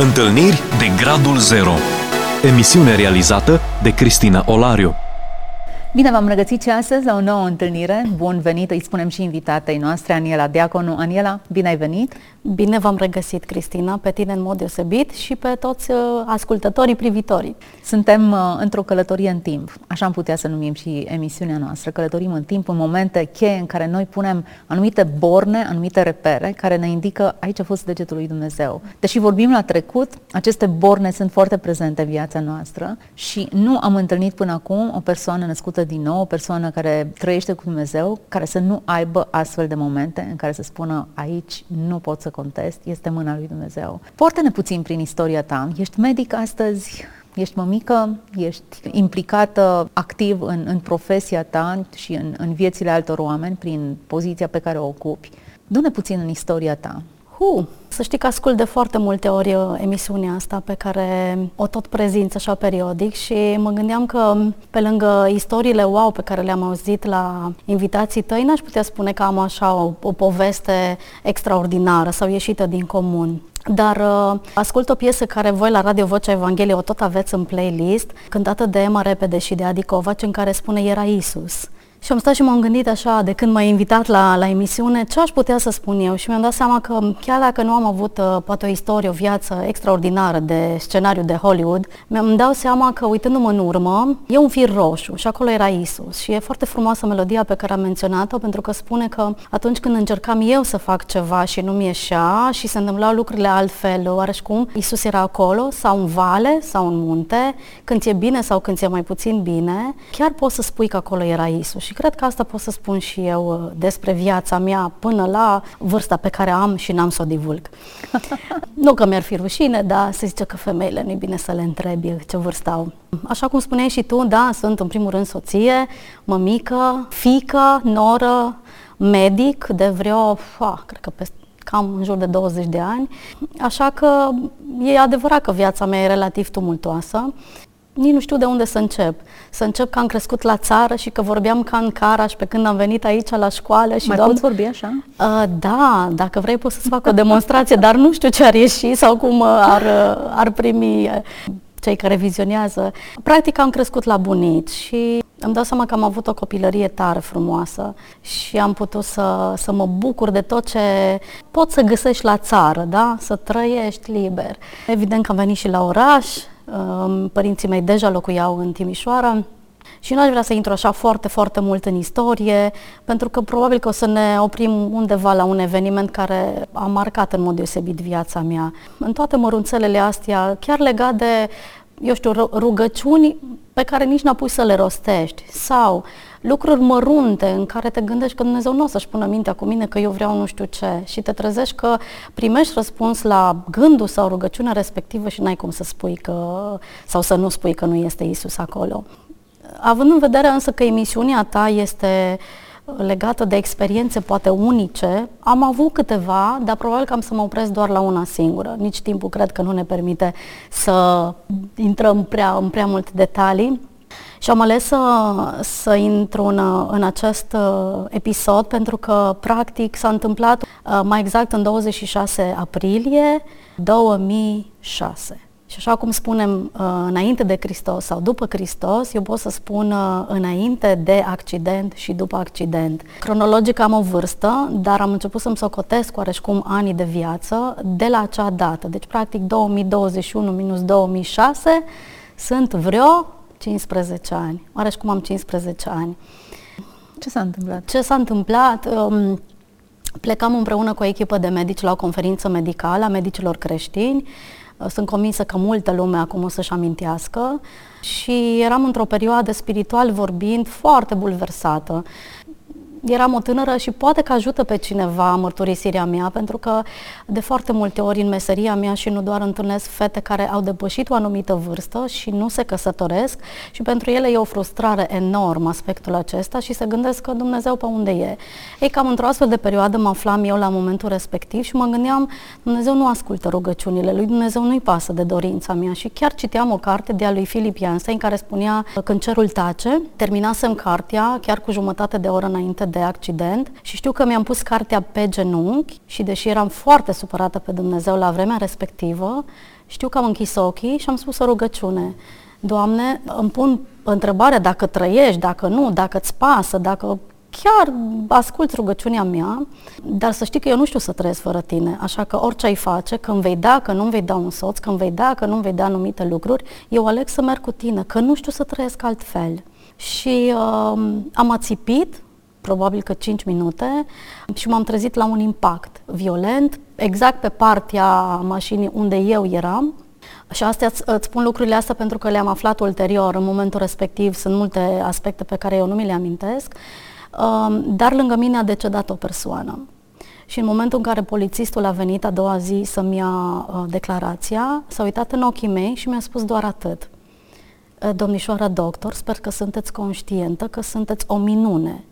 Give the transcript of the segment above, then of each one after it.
Întâlniri de Gradul Zero. Emisiune realizată de Cristina Olariu Bine v-am regăsit și astăzi la o nouă întâlnire. Bun venit, îi spunem și invitatei noastre, Aniela Diaconu. Aniela, bine ai venit! Bine v-am regăsit, Cristina, pe tine în mod deosebit și pe toți uh, ascultătorii privitorii. Suntem uh, într-o călătorie în timp, așa am putea să numim și emisiunea noastră. Călătorim în timp, în momente cheie în care noi punem anumite borne, anumite repere care ne indică aici a fost degetul lui Dumnezeu. Deși vorbim la trecut, aceste borne sunt foarte prezente în viața noastră și nu am întâlnit până acum o persoană născută din nou, o persoană care trăiește cu Dumnezeu, care să nu aibă astfel de momente în care să spună aici nu pot să contest, este mâna lui Dumnezeu. Poartă-ne puțin prin istoria ta. Ești medic astăzi, ești mămică, ești implicată activ în, în profesia ta și în, în viețile altor oameni prin poziția pe care o ocupi. Du-ne puțin în istoria ta. Hu, să știi că ascult de foarte multe ori uh, emisiunea asta pe care o tot prezint așa periodic și mă gândeam că pe lângă istoriile wow pe care le-am auzit la invitații tăi, n-aș putea spune că am așa o, o poveste extraordinară sau ieșită din comun. Dar uh, ascult o piesă care voi la Radio Vocea Evangheliei o tot aveți în playlist, cântată de Emma Repede și de Adi Covaci, în care spune Era Isus. Și am stat și m-am gândit așa, de când m-ai invitat la, la emisiune, ce aș putea să spun eu? Și mi-am dat seama că chiar dacă nu am avut uh, poate o istorie, o viață extraordinară de scenariu de Hollywood, mi-am dat seama că uitându-mă în urmă, e un fir roșu și acolo era Isus. Și e foarte frumoasă melodia pe care am menționat-o pentru că spune că atunci când încercam eu să fac ceva și nu mi ieșea și se întâmplau lucrurile altfel, oareși cum, Isus era acolo sau în vale sau în munte, când ți-e bine sau când ți-e mai puțin bine, chiar poți să spui că acolo era Isus. Și cred că asta pot să spun și eu uh, despre viața mea până la vârsta pe care am și n-am să o divulg. nu că mi-ar fi rușine, dar se zice că femeile nu-i bine să le întrebi ce vârstă au. Așa cum spuneai și tu, da, sunt în primul rând soție, mămică, fică, noră, medic de vreo, fa, cred că peste cam în jur de 20 de ani. Așa că e adevărat că viața mea e relativ tumultoasă nici nu știu de unde să încep. Să încep că am crescut la țară și că vorbeam ca în Caraș pe când am venit aici la școală. Și Mai doamn... poți vorbi așa? Uh, da, dacă vrei pot să-ți fac o demonstrație, dar nu știu ce ar ieși sau cum uh, ar, uh, ar primi uh, cei care vizionează. Practic am crescut la bunici și îmi dau seama că am avut o copilărie tare frumoasă și am putut să, să mă bucur de tot ce poți să găsești la țară, da? Să trăiești liber. Evident că am venit și la oraș, Părinții mei deja locuiau în Timișoara și nu aș vrea să intru așa foarte, foarte mult în istorie, pentru că probabil că o să ne oprim undeva la un eveniment care a marcat în mod deosebit viața mea. În toate mărunțelele astea, chiar legat de, eu știu, rugăciuni pe care nici n-a pus să le rostești sau lucruri mărunte în care te gândești că Dumnezeu nu o să-și pună mintea cu mine că eu vreau nu știu ce și te trezești că primești răspuns la gândul sau rugăciunea respectivă și n-ai cum să spui că, sau să nu spui că nu este Isus acolo. Având în vedere însă că emisiunea ta este legată de experiențe poate unice, am avut câteva, dar probabil că am să mă opresc doar la una singură. Nici timpul cred că nu ne permite să intrăm prea, în prea multe detalii. Și am ales să, să intru în, în acest uh, episod pentru că, practic, s-a întâmplat uh, mai exact în 26 aprilie 2006. Și așa cum spunem uh, înainte de Hristos sau după Hristos, eu pot să spun înainte de accident și după accident. Cronologic am o vârstă, dar am început să-mi socotesc oareșcum anii de viață de la acea dată. Deci, practic, 2021 minus 2006 sunt vreo 15 ani. Oare cum am 15 ani? Ce s-a întâmplat? Ce s-a întâmplat? Um, plecam împreună cu o echipă de medici la o conferință medicală a medicilor creștini. Uh, sunt convinsă că multă lume acum o să-și amintească și eram într-o perioadă spiritual vorbind foarte bulversată eram o tânără și poate că ajută pe cineva mărturisirea mea, pentru că de foarte multe ori în meseria mea și nu doar întâlnesc fete care au depășit o anumită vârstă și nu se căsătoresc și pentru ele e o frustrare enormă aspectul acesta și se gândesc că Dumnezeu pe unde e. Ei, cam într-o astfel de perioadă mă aflam eu la momentul respectiv și mă gândeam, Dumnezeu nu ascultă rugăciunile lui, Dumnezeu nu-i pasă de dorința mea și chiar citeam o carte de a lui Filip Jansen care spunea când cerul tace, terminasem cartea chiar cu jumătate de oră înainte de accident și știu că mi-am pus cartea pe genunchi și deși eram foarte supărată pe Dumnezeu la vremea respectivă, știu că am închis ochii și am spus o rugăciune. Doamne, îmi pun întrebarea dacă trăiești, dacă nu, dacă îți pasă, dacă chiar ascult rugăciunea mea, dar să știi că eu nu știu să trăiesc fără tine, așa că orice ai face, când vei da, că nu vei da un soț, când vei da, că nu vei da anumite lucruri, eu aleg să merg cu tine, că nu știu să trăiesc altfel. Și uh, am ațipit, probabil că 5 minute, și m-am trezit la un impact violent, exact pe partea mașinii unde eu eram, și astea îți, îți spun lucrurile astea pentru că le-am aflat ulterior. În momentul respectiv sunt multe aspecte pe care eu nu mi le amintesc. Dar lângă mine a decedat o persoană. Și în momentul în care polițistul a venit a doua zi să-mi ia uh, declarația, s-a uitat în ochii mei și mi-a spus doar atât. Domnișoara doctor, sper că sunteți conștientă că sunteți o minune.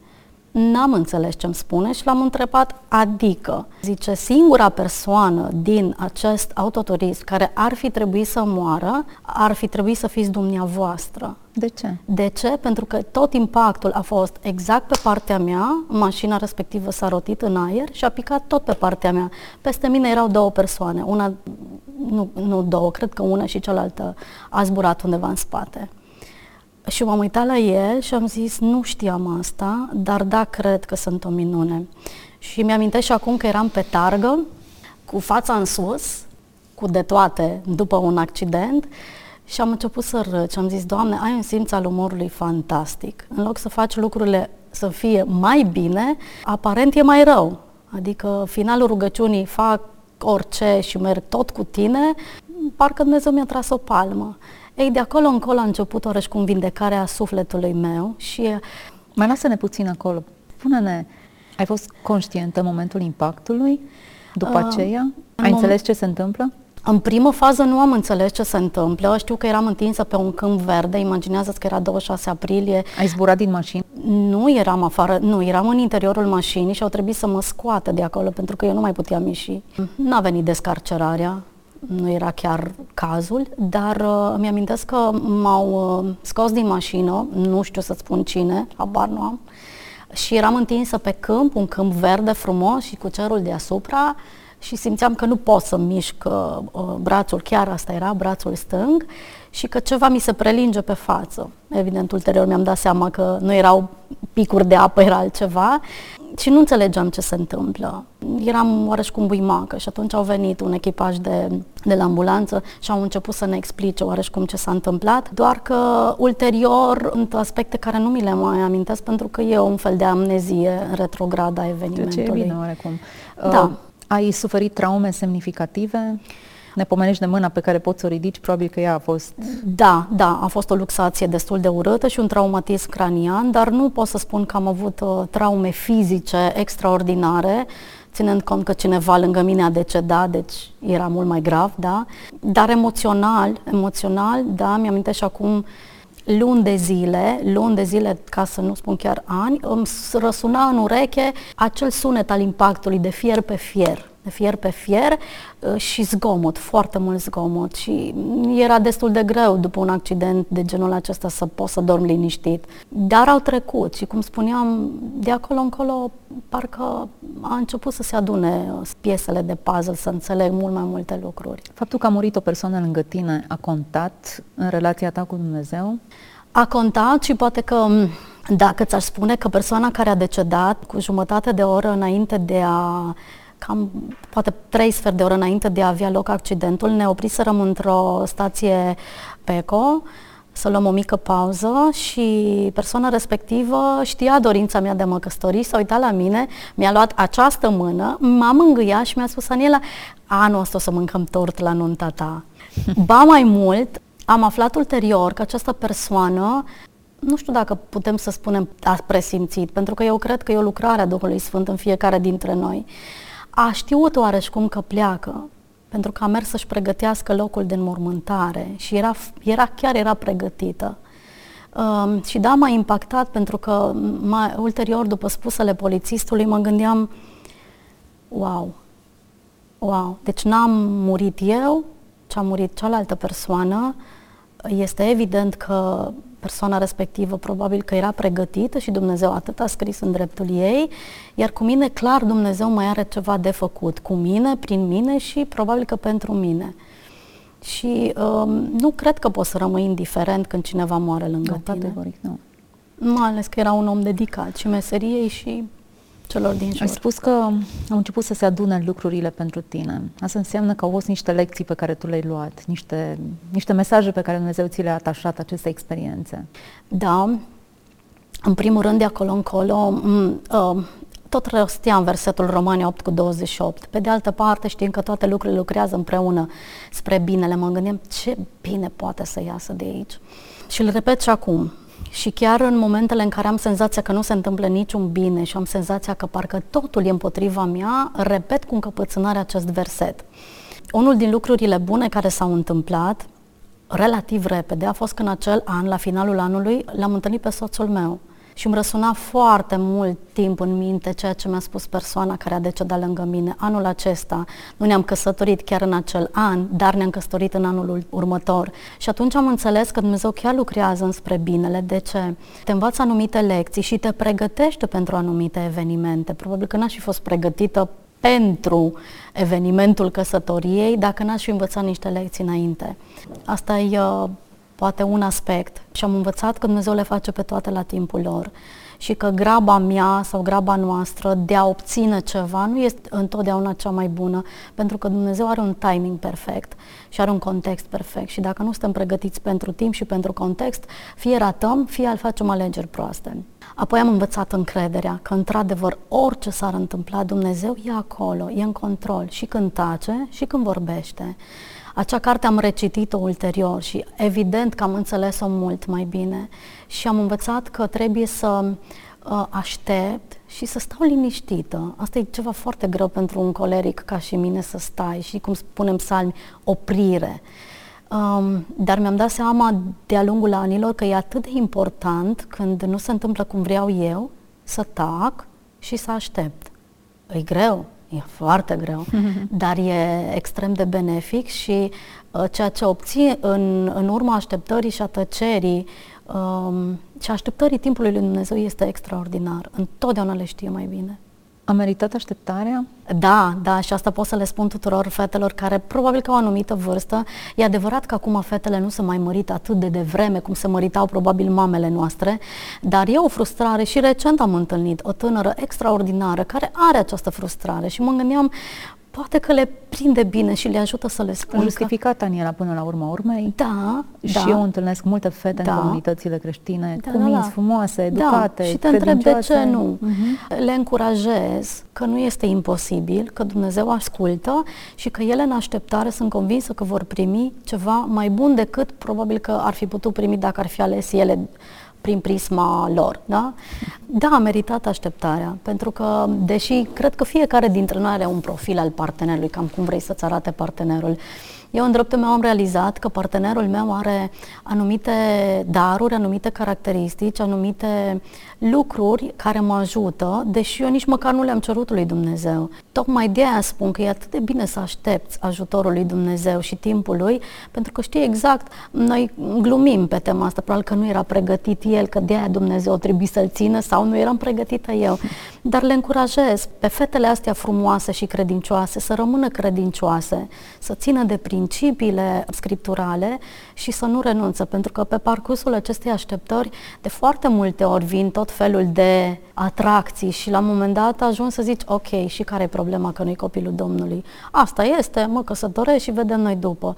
N-am înțeles ce îmi spune și l-am întrebat, adică, zice, singura persoană din acest autoturism care ar fi trebuit să moară, ar fi trebuit să fiți dumneavoastră. De ce? De ce? Pentru că tot impactul a fost exact pe partea mea, mașina respectivă s-a rotit în aer și a picat tot pe partea mea. Peste mine erau două persoane, una, nu, nu două, cred că una și cealaltă a zburat undeva în spate. Și m-am uitat la el și am zis, nu știam asta, dar da, cred că sunt o minune. Și mi-amintesc și acum că eram pe targă, cu fața în sus, cu de toate, după un accident, și am început să râd și am zis, Doamne, ai un simț al umorului fantastic. În loc să faci lucrurile să fie mai bine, aparent e mai rău. Adică finalul rugăciunii fac orice și merg tot cu tine, parcă Dumnezeu mi-a tras o palmă. Ei, de acolo încolo a început cu vindecarea sufletului meu și... Mai lasă-ne puțin acolo. Spune-ne, ai fost conștientă în momentul impactului? După uh, aceea? Ai înțeles ce se întâmplă? În primă fază nu am înțeles ce se întâmplă. Știu că eram întinsă pe un câmp verde. Imaginează-ți că era 26 aprilie. Ai zburat din mașină? Nu eram afară, nu, eram în interiorul mașinii și au trebuit să mă scoată de acolo pentru că eu nu mai puteam ieși. N-a venit descarcerarea nu era chiar cazul, dar uh, mi-amintesc că m-au uh, scos din mașină, nu știu să spun cine, habar nu am, și eram întinsă pe câmp, un câmp verde frumos și cu cerul deasupra și simțeam că nu pot să mișc uh, uh, brațul, chiar asta era, brațul stâng și că ceva mi se prelinge pe față. Evident, ulterior mi-am dat seama că nu erau picuri de apă, era altceva și nu înțelegeam ce se întâmplă. Eram oareși cum buimacă și atunci au venit un echipaj de, de la ambulanță și au început să ne explice oareși cum ce s-a întâmplat, doar că ulterior sunt aspecte care nu mi le mai amintesc pentru că e un fel de amnezie retrogradă a evenimentului. Ce e bine oarecum. Da. Uh, ai suferit traume semnificative? ne pomenești de mâna pe care poți să o ridici, probabil că ea a fost... Da, da, a fost o luxație destul de urâtă și un traumatism cranian, dar nu pot să spun că am avut uh, traume fizice extraordinare, ținând cont că cineva lângă mine a decedat, deci era mult mai grav, da? Dar emoțional, emoțional, da, mi-am și acum luni de zile, luni de zile, ca să nu spun chiar ani, îmi răsuna în ureche acel sunet al impactului de fier pe fier. de fier pe fier uh, și zgomot, foarte mult zgomot și era destul de greu după un accident de genul acesta să poți să dormi liniștit. Dar au trecut și cum spuneam, de acolo încolo parcă a început să se adune uh, piesele de puzzle, să înțeleg mult mai multe lucruri. Faptul că a murit o persoană lângă tine a contat în relația ta cu Dumnezeu? A contat și poate că dacă ți-aș spune că persoana care a decedat cu jumătate de oră înainte de a cam poate trei sfert de oră înainte de a avea loc accidentul, ne opriserăm într-o stație PECO să luăm o mică pauză și persoana respectivă știa dorința mea de a mă căsători, s-a uitat la mine, mi-a luat această mână, m-a mângâiat și mi-a spus, Aniela, anul ăsta o să mâncăm tort la nunta ta. Ba mai mult, am aflat ulterior că această persoană nu știu dacă putem să spunem a presimțit, pentru că eu cred că e o lucrare a Duhului Sfânt în fiecare dintre noi a știut oareși cum că pleacă, pentru că a mers să-și pregătească locul de înmormântare și era, era chiar era pregătită. Um, și da, m-a impactat pentru că mai, ulterior, după spusele polițistului, mă gândeam, wow, wow, deci n-am murit eu, ci a murit cealaltă persoană. Este evident că persoana respectivă probabil că era pregătită și Dumnezeu atât a scris în dreptul ei, iar cu mine clar Dumnezeu mai are ceva de făcut, cu mine, prin mine și probabil că pentru mine. Și um, nu cred că poți să rămâi indiferent când cineva moare lângă nu, tine. Categoric, nu. Mai ales că era un om dedicat și meseriei și celor din jur. Ai spus că au început să se adune lucrurile pentru tine. Asta înseamnă că au fost niște lecții pe care tu le-ai luat, niște, niște mesaje pe care Dumnezeu ți le-a atașat aceste experiențe. Da, în primul rând de acolo încolo, m- uh, tot rosteam versetul Romani 8 cu 28. Pe de altă parte, știind că toate lucrurile lucrează împreună spre binele, mă gândeam ce bine poate să iasă de aici. Și îl repet și acum. Și chiar în momentele în care am senzația că nu se întâmplă niciun bine și am senzația că parcă totul e împotriva mea, repet cu încăpățânare acest verset. Unul din lucrurile bune care s-au întâmplat relativ repede a fost că în acel an, la finalul anului, l-am întâlnit pe soțul meu și îmi răsuna foarte mult timp în minte ceea ce mi-a spus persoana care a decedat lângă mine. Anul acesta nu ne-am căsătorit chiar în acel an, dar ne-am căsătorit în anul următor. Și atunci am înțeles că Dumnezeu chiar lucrează înspre binele. De ce? Te învață anumite lecții și te pregătește pentru anumite evenimente. Probabil că n-aș fi fost pregătită pentru evenimentul căsătoriei dacă n-aș fi învățat niște lecții înainte. Asta e uh, poate un aspect și am învățat că Dumnezeu le face pe toate la timpul lor și că graba mea sau graba noastră de a obține ceva nu este întotdeauna cea mai bună, pentru că Dumnezeu are un timing perfect și are un context perfect și dacă nu suntem pregătiți pentru timp și pentru context, fie ratăm, fie al facem alegeri proaste. Apoi am învățat încrederea că, într-adevăr, orice s-ar întâmpla, Dumnezeu e acolo, e în control și când tace și când vorbește. Acea carte am recitit-o ulterior și evident că am înțeles-o mult mai bine și am învățat că trebuie să uh, aștept și să stau liniștită. Asta e ceva foarte greu pentru un coleric ca și mine să stai și, cum spunem psalmi, oprire. Um, dar mi-am dat seama de-a lungul anilor că e atât de important când nu se întâmplă cum vreau eu, să tac și să aștept. E greu, E foarte greu, dar e extrem de benefic și uh, ceea ce obții în, în urma așteptării și a tăcerii um, și așteptării timpului lui Dumnezeu este extraordinar. Întotdeauna le știe mai bine. A meritat așteptarea? Da, da, și asta pot să le spun tuturor fetelor care probabil că au o anumită vârstă. E adevărat că acum fetele nu se mai mărit atât de devreme cum se măritau probabil mamele noastre, dar e o frustrare și recent am întâlnit o tânără extraordinară care are această frustrare și mă gândeam, poate că le prinde bine și le ajută să le spună. Justificat, Aniela, până la urma urmei. Da, Și da. eu întâlnesc multe fete Da. în comunitățile creștine, Da, cu da, minți da. frumoase, educate, Da, și te întreb de credincioase. ce nu. Mhm. Le încurajez că nu este imposibil, că Dumnezeu ascultă și că ele în așteptare sunt convinsă că vor primi ceva mai bun decât probabil că ar fi putut primi dacă ar fi ales ele prin prisma lor, da? Da, a meritat așteptarea, pentru că, deși cred că fiecare dintre noi are un profil al partenerului, cam cum vrei să-ți arate partenerul, eu în dreptul meu am realizat că partenerul meu are anumite daruri, anumite caracteristici, anumite lucruri care mă ajută, deși eu nici măcar nu le-am cerut lui Dumnezeu. Tocmai de aia spun că e atât de bine să aștepți ajutorul lui Dumnezeu și timpul lui, pentru că știi exact, noi glumim pe tema asta, probabil că nu era pregătit el, că de aia Dumnezeu trebuie să-l țină sau nu eram pregătită eu. Dar le încurajez pe fetele astea frumoase și credincioase să rămână credincioase, să țină de principiile scripturale și să nu renunță, pentru că pe parcursul acestei așteptări de foarte multe ori vin tot felul de atracții și la un moment dat ajung să zici, ok, și care e problema că nu-i copilul Domnului? Asta este, mă căsătoresc și vedem noi după.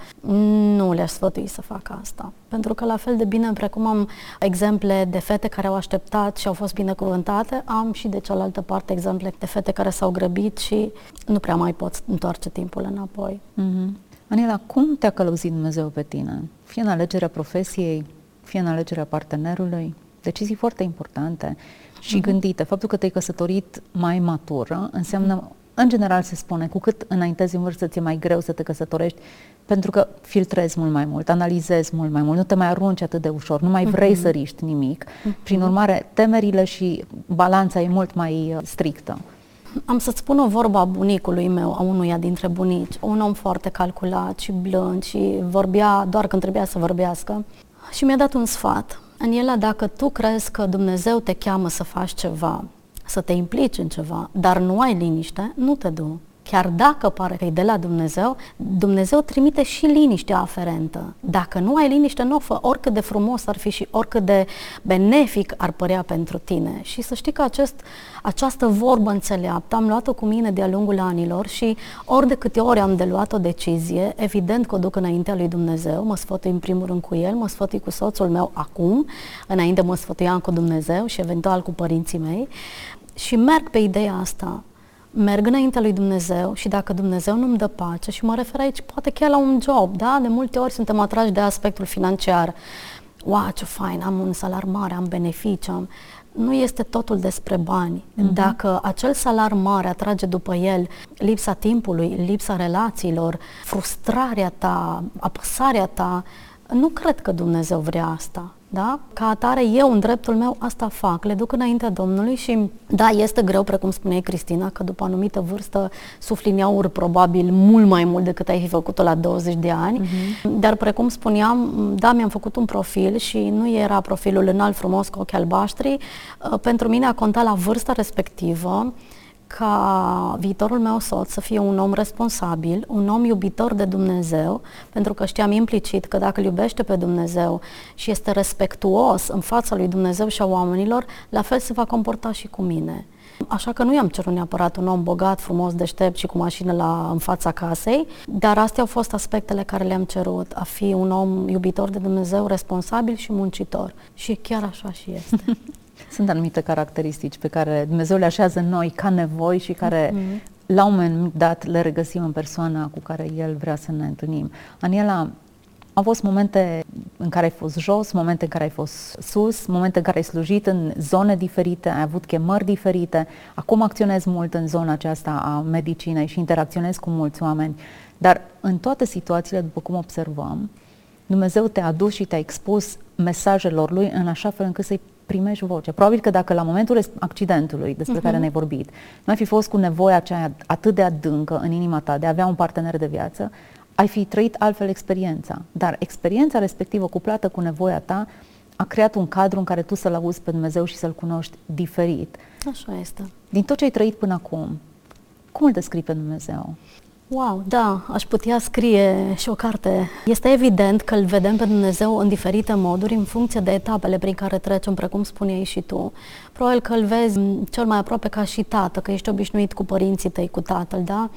Nu le-aș sfătui să facă asta. Pentru că la fel de bine precum am exemple de fete care au așteptat și au fost binecuvântate, am și de cealaltă parte exemple de fete care s-au grăbit și nu prea mai pot întoarce timpul înapoi. Mhm. Aniela, cum te-a călăuzit Dumnezeu pe tine? Fie în alegerea profesiei, fie în alegerea partenerului, decizii foarte importante și Mhm. gândite. Faptul că te-ai căsătorit mai matură înseamnă, în general se spune, cu cât înaintezi în vârstă ți-e mai greu să te căsătorești, pentru că filtrezi mult mai mult, analizezi mult mai mult, nu te mai arunci atât de ușor, nu mai vrei să riști nimic. Prin urmare, temerile și balanța e mult mai uh, strictă. Am să-ți spun o vorbă a bunicului meu, a unuia dintre bunici, un om foarte calculat și blând și vorbea doar când trebuia să vorbească. Și mi-a dat un sfat Aniela, dacă tu crezi că Dumnezeu te cheamă să faci ceva, să te implici în ceva, dar nu ai liniște, nu te du chiar dacă pare că e de la Dumnezeu, Dumnezeu trimite și liniștea aferentă. Dacă nu ai liniște, nu o fă, oricât de frumos ar fi și oricât de benefic ar părea pentru tine. Și să știi că acest, această vorbă înțeleaptă am luat-o cu mine de-a lungul anilor și ori de câte ori am de luat o decizie, evident că o duc înaintea lui Dumnezeu, mă sfătui în primul rând cu el, mă sfătui cu soțul meu acum, înainte mă sfătuiam cu Dumnezeu și eventual cu părinții mei și merg pe ideea asta merg înaintea lui Dumnezeu și dacă Dumnezeu nu-mi dă pace, și mă refer aici poate chiar la un job, da? De multe ori suntem atrași de aspectul financiar. Wow, ce fain, am un salar mare, am beneficii, am... Nu este totul despre bani. Mm-hmm. Dacă acel salar mare atrage după el lipsa timpului, lipsa relațiilor, frustrarea ta, apăsarea ta, nu cred că Dumnezeu vrea asta. Da? Ca atare, eu, în dreptul meu, asta fac. Le duc înaintea Domnului și, da, este greu, precum spuneai Cristina, că după anumită vârstă sufli în aur probabil mult mai mult decât ai fi făcut-o la 20 de ani. Uh-huh. Dar, precum spuneam, da, mi-am făcut un profil și nu era profilul înalt frumos cu ochi albaștri. Uh, pentru mine a contat la vârsta respectivă ca viitorul meu soț să fie un om responsabil, un om iubitor de Dumnezeu, pentru că știam implicit că dacă îl iubește pe Dumnezeu și este respectuos în fața lui Dumnezeu și a oamenilor, la fel se va comporta și cu mine. Așa că nu i-am cerut neapărat un om bogat, frumos, deștept și cu mașină la, în fața casei, dar astea au fost aspectele care le-am cerut, a fi un om iubitor de Dumnezeu, responsabil și muncitor. Și chiar așa și este. Sunt anumite caracteristici pe care Dumnezeu le așează în noi ca nevoi și care mm-hmm. la un moment dat le regăsim în persoana cu care El vrea să ne întâlnim. Aniela, au fost momente în care ai fost jos, momente în care ai fost sus, momente în care ai slujit în zone diferite, ai avut chemări diferite. Acum acționezi mult în zona aceasta a medicinei și interacționezi cu mulți oameni. Dar în toate situațiile, după cum observăm, Dumnezeu te-a adus și te-a expus mesajelor Lui în așa fel încât să-i primești voce. Probabil că dacă la momentul accidentului despre uh-huh. care mhm. ne-ai vorbit, nu ai fi fost cu nevoia aceea atât de adâncă în inima ta de a avea un partener de viață, ai fi trăit altfel experiența. Dar experiența respectivă cuplată cu nevoia ta a creat un cadru în care tu să-L auzi pe Dumnezeu și să-L cunoști diferit. Așa este. Din tot ce ai trăit până acum, cum îl descrii pe Dumnezeu? Wow, da, aș putea scrie și o carte. Este evident că îl vedem pe Dumnezeu în diferite moduri, în funcție de etapele prin care trecem, precum spuneai și tu. Probabil că îl vezi cel mai aproape ca și tată, că ești obișnuit cu părinții tăi, cu tatăl, da?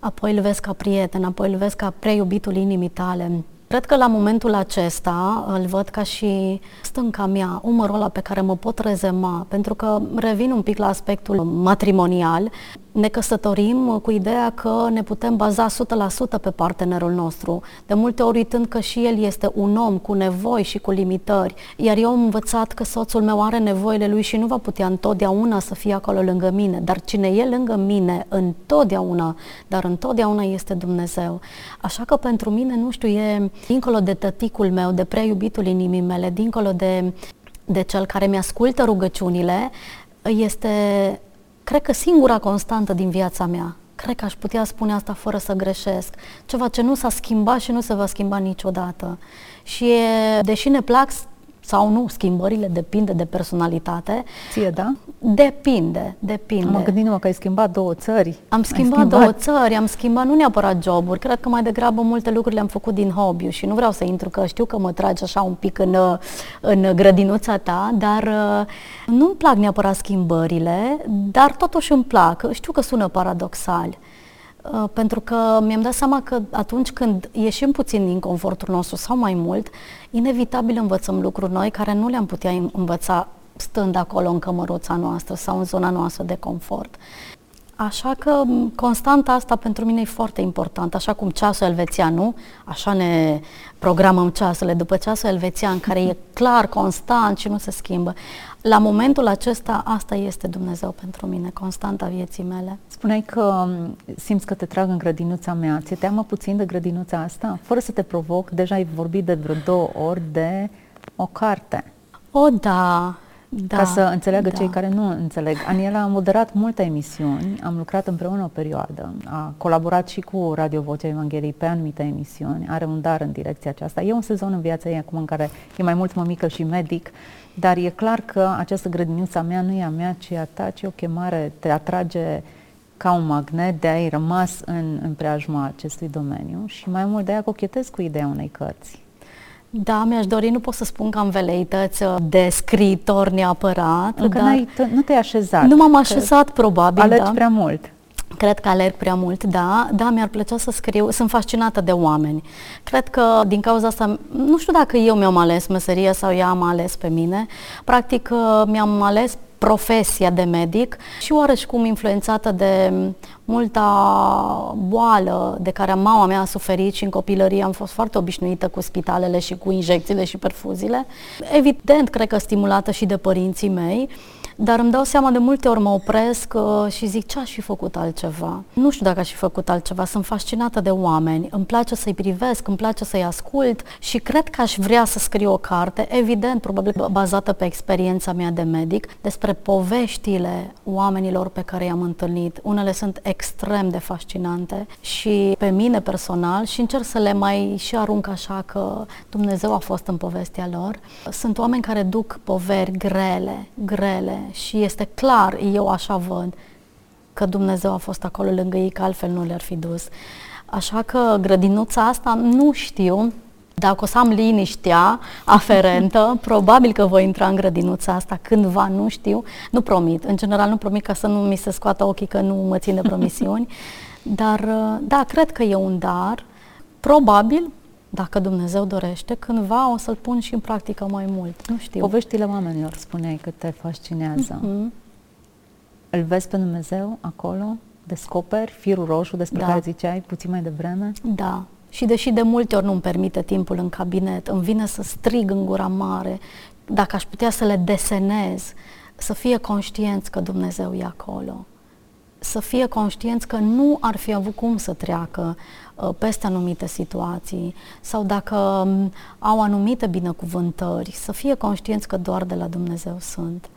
Apoi îl vezi ca prieten, apoi îl vezi ca preiubitul inimii tale. Cred că la momentul acesta îl văd ca și stânca mea, umărul ăla pe care mă pot rezema, pentru că revin un pic la aspectul matrimonial ne căsătorim cu ideea că ne putem baza 100% pe partenerul nostru, de multe ori uitând că și el este un om cu nevoi și cu limitări, iar eu am învățat că soțul meu are nevoile lui și nu va putea întotdeauna să fie acolo lângă mine, dar cine e lângă mine întotdeauna, dar întotdeauna este Dumnezeu. Așa că pentru mine, nu știu, e dincolo de tăticul meu, de prea iubitul inimii mele, dincolo de, de cel care mi-ascultă rugăciunile, este cred că singura constantă din viața mea, cred că aș putea spune asta fără să greșesc, ceva ce nu s-a schimbat și nu se va schimba niciodată. Și deși ne plac sau nu, schimbările depinde de personalitate. Ție, da? Depinde, depinde. Am gândit numai că ai schimbat două țări. Am schimbat, schimbat două țări, am schimbat nu neapărat joburi, cred că mai degrabă multe lucruri le-am făcut din hobby și nu vreau să intru, că știu că mă tragi așa un pic în, în grădinuța ta, dar uh, nu-mi plac neapărat schimbările, dar totuși îmi plac. Știu că sună paradoxal. Uh, pentru că mi-am dat seama că atunci când ieșim puțin din confortul nostru sau mai mult, inevitabil învățăm lucruri noi care nu le-am putea învăța stând acolo în cămăruța noastră sau în zona noastră de confort. Așa că constanta asta pentru mine e foarte important, așa cum ceasul elvețian, nu? Așa ne programăm ceasurile, după ceasul elvețian, care e clar, constant și nu se schimbă. La momentul acesta, asta este Dumnezeu pentru mine, constanta vieții mele. Spuneai că simți că te trag în grădinuța mea. Ți-e teamă puțin de grădinuța asta? Fără să te provoc, deja ai vorbit de vreo două ori de o carte. O, da, da, ca să înțeleagă da. cei care nu înțeleg. Aniela a moderat multe emisiuni, am lucrat împreună o perioadă, a colaborat și cu Radio Vocea Evangheliei pe anumite emisiuni, are un dar în direcția aceasta. E un sezon în viața ei acum în care e mai mult mămică și medic, dar e clar că această grădiniță a mea nu e a mea, ci a ta, ci o chemare, te atrage ca un magnet de a-i rămas în, în preajma acestui domeniu și mai mult de a cochetez cu ideea unei cărți. Da, mi-aș dori, nu pot să spun că am veleități uh, de scriitor neapărat. Încă dar n-ai, nu te-ai așezat. Nu m-am așezat, probabil. Alergi da. prea mult. Cred că alerg prea mult, da, da, mi-ar plăcea să scriu, sunt fascinată de oameni. Cred că din cauza asta, nu știu dacă eu mi-am ales meseria sau ea m-a ales pe mine, practic uh, mi-am ales profesia de medic și oareși cum influențată de multa boală de care mama mea a suferit și în copilărie am fost foarte obișnuită cu spitalele și cu injecțiile și perfuziile. Evident, cred că stimulată și de părinții mei, dar îmi dau seama de multe ori mă opresc uh, și zic ce aș fi făcut altceva. Nu știu dacă aș fi făcut altceva, sunt fascinată de oameni, îmi place să-i privesc, îmi place să-i ascult și cred că aș vrea să scriu o carte, evident, probabil bazată pe experiența mea de medic, despre poveștile oamenilor pe care i-am întâlnit. Unele sunt extrem de fascinante și pe mine personal și încerc să le mai și arunc așa că Dumnezeu a fost în povestea lor. Sunt oameni care duc poveri grele, grele și este clar, eu așa văd, că Dumnezeu a fost acolo lângă ei, că altfel nu le-ar fi dus. Așa că grădinuța asta nu știu, dacă o să am liniștea aferentă, probabil că voi intra în grădinuța asta cândva, nu știu, nu promit. În general nu promit ca să nu mi se scoată ochii că nu mă țin de promisiuni, dar da, cred că e un dar. Probabil dacă Dumnezeu dorește, cândva o să-l pun și în practică mai mult. Nu știu. Poveștile oamenilor, spuneai că te fascinează. Mm-hmm. Îl vezi pe Dumnezeu acolo? Descoperi firul roșu despre da. care ziceai puțin mai devreme? Da. Și deși de multe ori nu-mi permite timpul în cabinet, îmi vine să strig în gura mare, dacă aș putea să le desenez, să fie conștienți că Dumnezeu e acolo să fie conștienți că nu ar fi avut cum să treacă uh, peste anumite situații sau dacă um, au anumite binecuvântări, să fie conștienți că doar de la Dumnezeu sunt.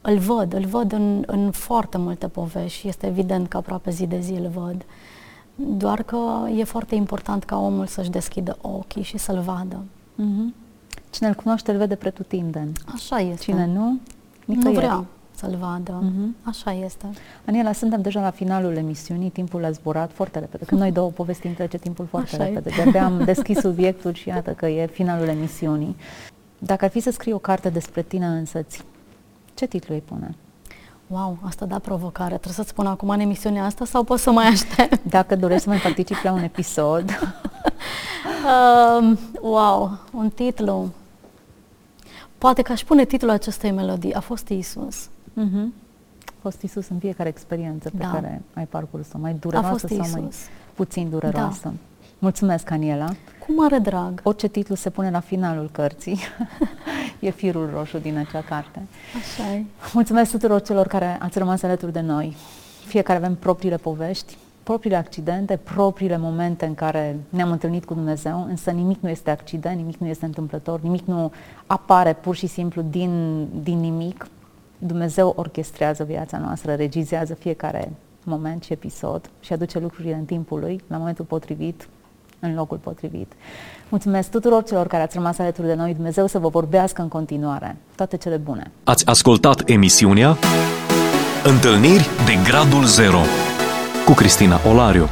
Îl văd, îl văd în, în foarte multe povești și este evident că aproape zi de zi îl văd. Doar că e foarte important ca omul să-și deschidă ochii și să-l vadă. Mm-hmm. Cine îl cunoaște, îl vede pretutindeni. Așa este. Cine nu, nicăieri. Nu vrea să-l vadă. Uh-huh. Așa este. Aniela, suntem deja la finalul emisiunii, timpul a zburat foarte repede. Când noi două povestim, trece timpul foarte Așa repede. De-abia am deschis subiectul și iată că e finalul emisiunii. Dacă ar fi să scrii o carte despre tine însăți, ce titlu îi pune? Wow, asta da provocare. Trebuie să-ți spun acum în emisiunea asta sau poți să mai aștept? Dacă dorești să mai participi la un episod. um, wow, un titlu. Poate că aș pune titlul acestei melodii. A fost Isus. Uh-huh. A fost Isus în fiecare experiență pe da. care ai parcurs-o, mai dureroasă sau mai puțin dureroasă. Da. Mulțumesc, Aniela. Cu mare drag. Orice titlu se pune la finalul cărții. e firul roșu din acea carte. Așa e. Mulțumesc tuturor celor care ați rămas alături de noi. Fiecare avem propriile povești, propriile accidente, propriile momente în care ne-am întâlnit cu Dumnezeu, însă nimic nu este accident, nimic nu este întâmplător, nimic nu apare pur și simplu din, din nimic. Dumnezeu orchestrează viața noastră, regizează fiecare moment și episod și aduce lucrurile în timpul lui, la momentul potrivit, în locul potrivit. Mulțumesc tuturor celor care ați rămas alături de noi. Dumnezeu să vă vorbească în continuare. Toate cele bune. Ați ascultat emisiunea Întâlniri de Gradul Zero cu Cristina Olariu.